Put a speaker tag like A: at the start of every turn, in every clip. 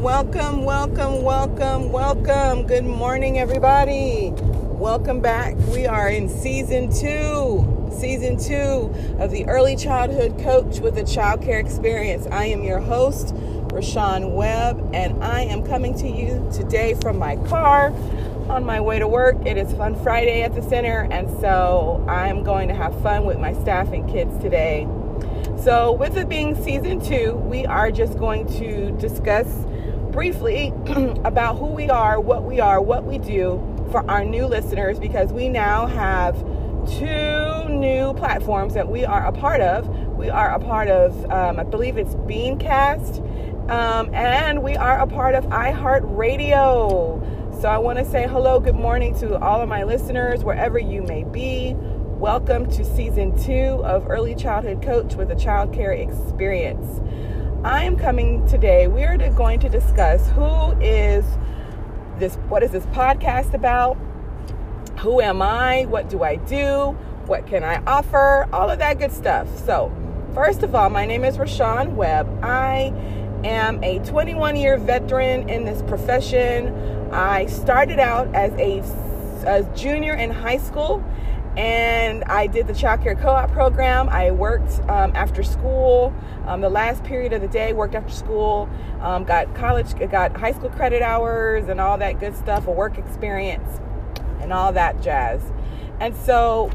A: welcome, welcome, welcome, welcome. Good morning, everybody. Welcome back. We are in season two, season two of the Early Childhood Coach with a Child Care Experience. I am your host, Rashawn Webb, and I am coming to you today from my car on my way to work. It is Fun Friday at the center, and so I'm going to have fun with my staff and kids today. So, with it being season two, we are just going to discuss briefly about who we are, what we are, what we do for our new listeners because we now have two new platforms that we are a part of. We are a part of, um, I believe it's Beancast, um, and we are a part of iHeartRadio. So I want to say hello, good morning to all of my listeners, wherever you may be. Welcome to season two of Early Childhood Coach with a Child Care Experience. I am coming today. We are going to discuss who is this, what is this podcast about? Who am I? What do I do? What can I offer? All of that good stuff. So, first of all, my name is Rashawn Webb. I am a 21 year veteran in this profession. I started out as a, a junior in high school and I did the child care co-op program. I worked um, after school, um, the last period of the day, worked after school, um, got college, got high school credit hours and all that good stuff, a work experience and all that jazz. And so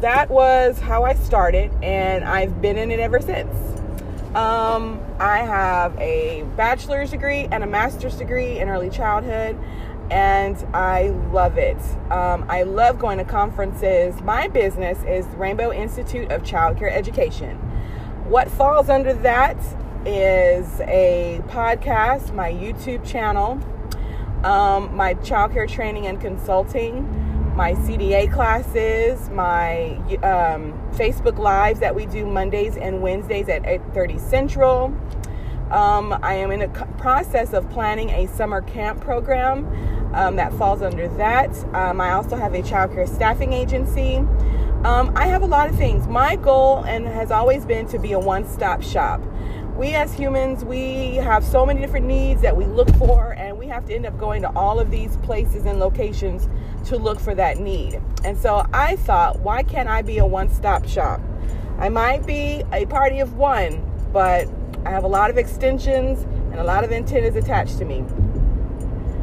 A: that was how I started, and I've been in it ever since. Um, I have a bachelor's degree and a master's degree in early childhood and I love it. Um, I love going to conferences. My business is Rainbow Institute of Child Care Education. What falls under that is a podcast, my YouTube channel, um, my child care training and consulting, my CDA classes, my um, Facebook lives that we do Mondays and Wednesdays at 8:30 Central. Um, I am in a process of planning a summer camp program um, that falls under that. Um, I also have a childcare staffing agency. Um, I have a lot of things. My goal and has always been to be a one-stop shop. We as humans, we have so many different needs that we look for, and we have to end up going to all of these places and locations to look for that need. And so I thought, why can't I be a one-stop shop? I might be a party of one, but I have a lot of extensions and a lot of antennas attached to me.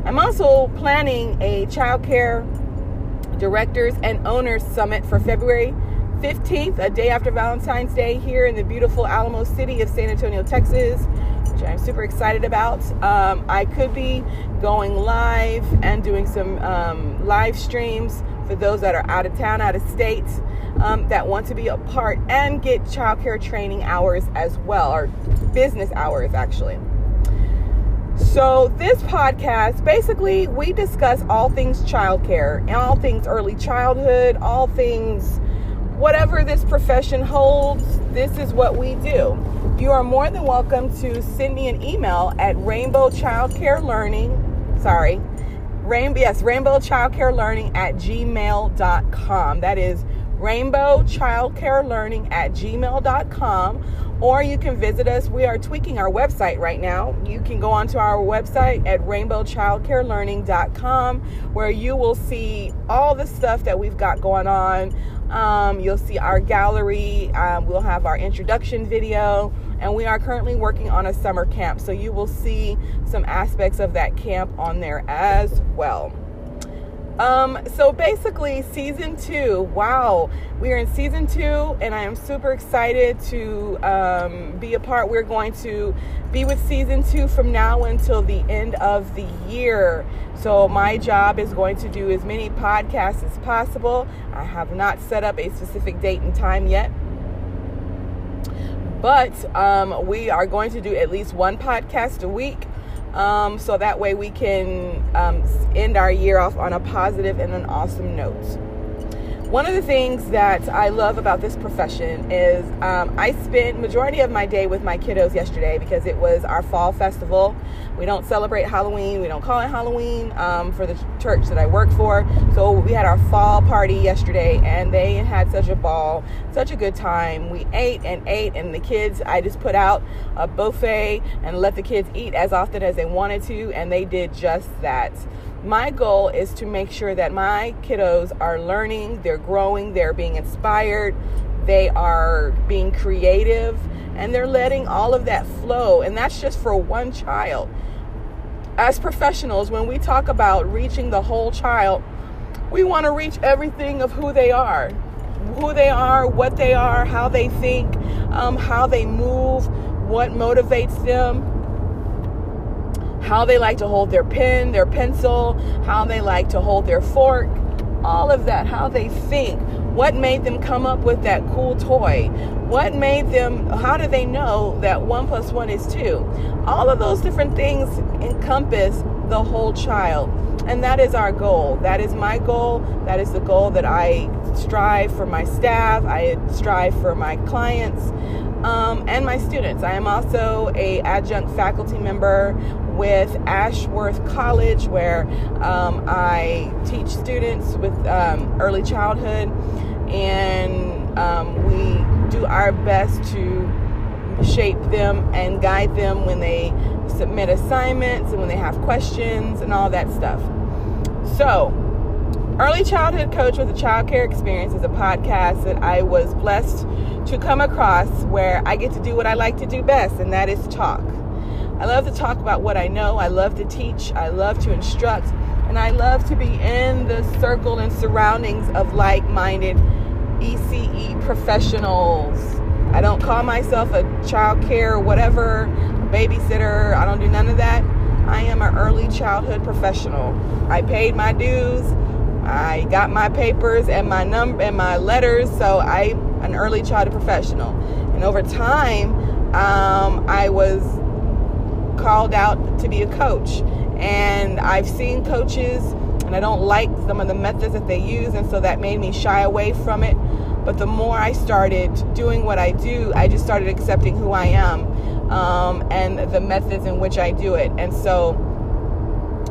A: I'm also planning a child care directors and owners summit for February 15th, a day after Valentine's Day, here in the beautiful Alamo City of San Antonio, Texas, which I'm super excited about. Um, I could be going live and doing some um, live streams for those that are out of town, out of state, um, that want to be a part and get childcare training hours as well, or business hours actually. So, this podcast basically we discuss all things childcare, all things early childhood, all things whatever this profession holds. This is what we do. You are more than welcome to send me an email at Rainbow Childcare Learning. Sorry, Rainbow yes, Rainbow Childcare Learning at gmail.com. That is Rainbow Childcare Learning at gmail.com or you can visit us. We are tweaking our website right now. You can go onto our website at rainbowchildcarelearning.com where you will see all the stuff that we've got going on. Um, you'll see our gallery. Um, we'll have our introduction video, and we are currently working on a summer camp. So you will see some aspects of that camp on there as well. Um, so basically, season two. Wow, we are in season two, and I am super excited to um, be a part. We're going to be with season two from now until the end of the year. So my job is going to do as many podcasts as possible. I have not set up a specific date and time yet. But um, we are going to do at least one podcast a week um, so that way we can um, end our year off on a positive and an awesome note. One of the things that I love about this profession is um, I spent majority of my day with my kiddos yesterday because it was our fall festival. We don't celebrate Halloween. We don't call it Halloween um, for the church that I work for. So we had our fall party yesterday, and they had such a ball, such a good time. We ate and ate, and the kids. I just put out a buffet and let the kids eat as often as they wanted to, and they did just that my goal is to make sure that my kiddos are learning, they're growing, they're being inspired, they are being creative, and they're letting all of that flow. And that's just for one child. As professionals, when we talk about reaching the whole child, we want to reach everything of who they are who they are, what they are, how they think, um, how they move, what motivates them how they like to hold their pen, their pencil, how they like to hold their fork, all of that, how they think. What made them come up with that cool toy? What made them, how do they know that one plus one is two? All of those different things encompass the whole child. And that is our goal. That is my goal. That is the goal that I strive for my staff. I strive for my clients um, and my students. I am also a adjunct faculty member with Ashworth College, where um, I teach students with um, early childhood, and um, we do our best to shape them and guide them when they submit assignments and when they have questions and all that stuff. So, Early Childhood Coach with a Child Care Experience is a podcast that I was blessed to come across where I get to do what I like to do best, and that is talk. I love to talk about what I know. I love to teach. I love to instruct. And I love to be in the circle and surroundings of like minded ECE professionals. I don't call myself a child care, whatever, babysitter. I don't do none of that. I am an early childhood professional. I paid my dues. I got my papers and my number and my letters, so I'm an early childhood professional. And over time, um, I was called out to be a coach. And I've seen coaches, and I don't like some of the methods that they use, and so that made me shy away from it. But the more I started doing what I do, I just started accepting who I am um, and the methods in which I do it. And so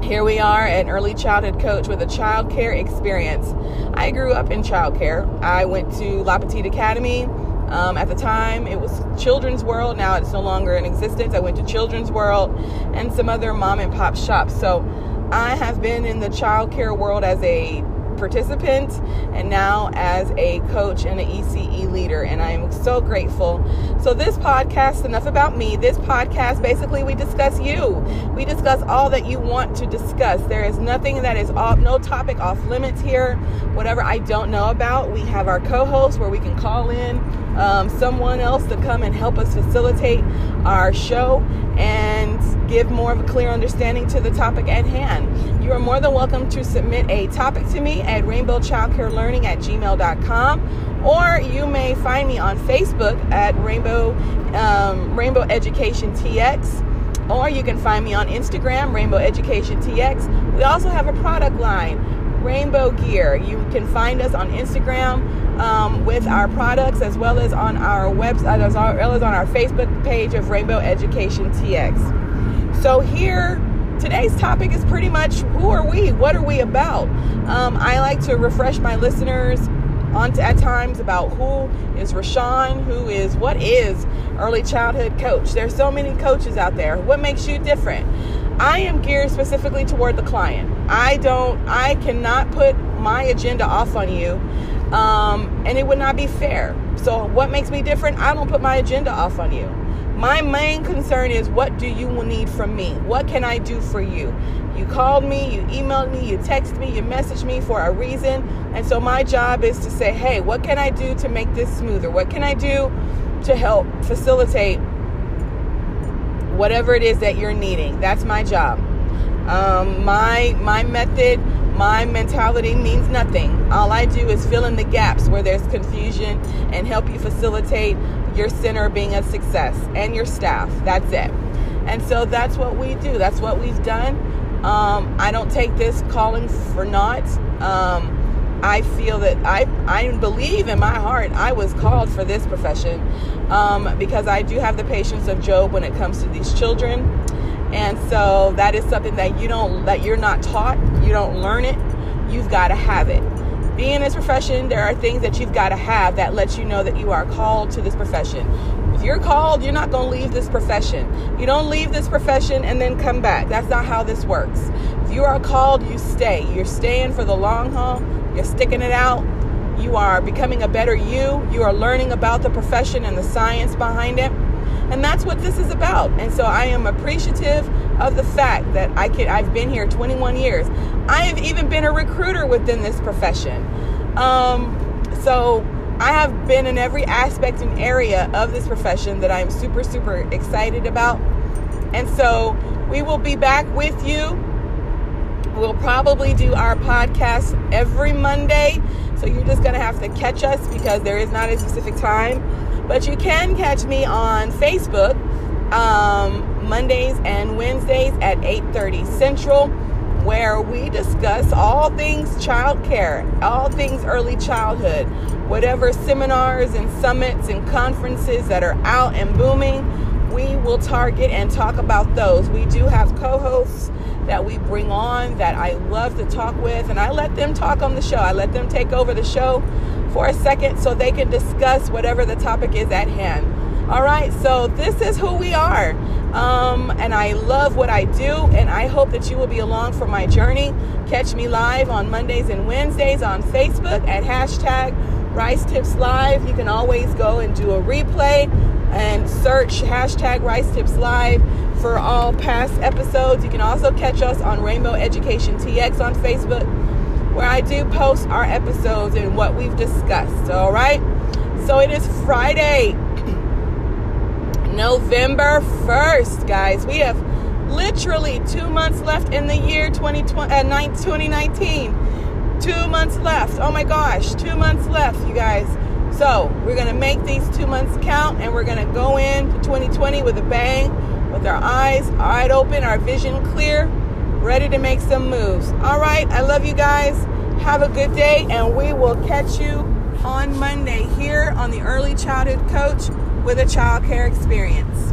A: here we are, an early childhood coach with a child care experience. I grew up in child care. I went to La Petite Academy um, at the time, it was Children's World. Now it's no longer in existence. I went to Children's World and some other mom and pop shops. So I have been in the child care world as a participant and now as a coach and an ECE leader. And I am so grateful. So, this podcast, enough about me. This podcast, basically, we discuss you. We discuss all that you want to discuss. There is nothing that is off, no topic off limits here. Whatever I don't know about, we have our co host where we can call in um, someone else to come and help us facilitate our show and give more of a clear understanding to the topic at hand. You are more than welcome to submit a topic to me at rainbowchildcarelearning at gmail.com or you may find me on Facebook at Rainbow um, Rainbow Education TX or you can find me on Instagram, Rainbow Education TX. We also have a product line, Rainbow Gear. You can find us on Instagram um, with our products as well as on our website, as well as on our Facebook page of Rainbow Education TX. So here today's topic is pretty much who are we? What are we about? Um, I like to refresh my listeners on at times about who is Rashawn, who is what is early childhood coach. There's so many coaches out there. What makes you different? I am geared specifically toward the client. I don't, I cannot put my agenda off on you, um, and it would not be fair. So, what makes me different? I don't put my agenda off on you. My main concern is what do you need from me? What can I do for you? You called me, you emailed me, you texted me, you messaged me for a reason. And so my job is to say, hey, what can I do to make this smoother? What can I do to help facilitate whatever it is that you're needing? That's my job. Um, my my method, my mentality means nothing. All I do is fill in the gaps where there's confusion and help you facilitate your center being a success and your staff. That's it. And so that's what we do. That's what we've done. Um, I don't take this calling for naught. Um, I feel that I, I believe in my heart I was called for this profession um, because I do have the patience of Job when it comes to these children. And so that is something that you don't that you're not taught, you don't learn it, you've got to have it. Being in this profession, there are things that you've got to have that lets you know that you are called to this profession. If you're called, you're not going to leave this profession. You don't leave this profession and then come back. That's not how this works. If you are called, you stay. You're staying for the long haul. You're sticking it out. You are becoming a better you. You are learning about the profession and the science behind it. And that's what this is about. And so I am appreciative of the fact that I can I've been here 21 years. I have even been a recruiter within this profession. Um, so I have been in every aspect and area of this profession that I'm super, super excited about. And so we will be back with you. We'll probably do our podcast every Monday. So you're just going to have to catch us because there is not a specific time. But you can catch me on Facebook um, Mondays and Wednesdays at 8:30 Central, where we discuss all things childcare, all things early childhood, whatever seminars and summits and conferences that are out and booming, we will target and talk about those. We do have co hosts that we bring on that I love to talk with, and I let them talk on the show. I let them take over the show for a second so they can discuss whatever the topic is at hand. All right, so this is who we are. Um, and I love what I do, and I hope that you will be along for my journey. Catch me live on Mondays and Wednesdays on Facebook at hashtag Rice Tips Live. You can always go and do a replay and search hashtag Rice Tips Live for all past episodes. You can also catch us on Rainbow Education TX on Facebook, where I do post our episodes and what we've discussed. All right. So it is Friday, November 1st, guys. We have literally two months left in the year 2020, uh, 2019 Two months left. Oh my gosh, two months left, you guys. So we're gonna make these two months count, and we're gonna go into 2020 with a bang, with our eyes wide open, our vision clear, ready to make some moves. All right, I love you guys. Have a good day, and we will catch you on Monday here on the Early Childhood Coach with a Child Care Experience.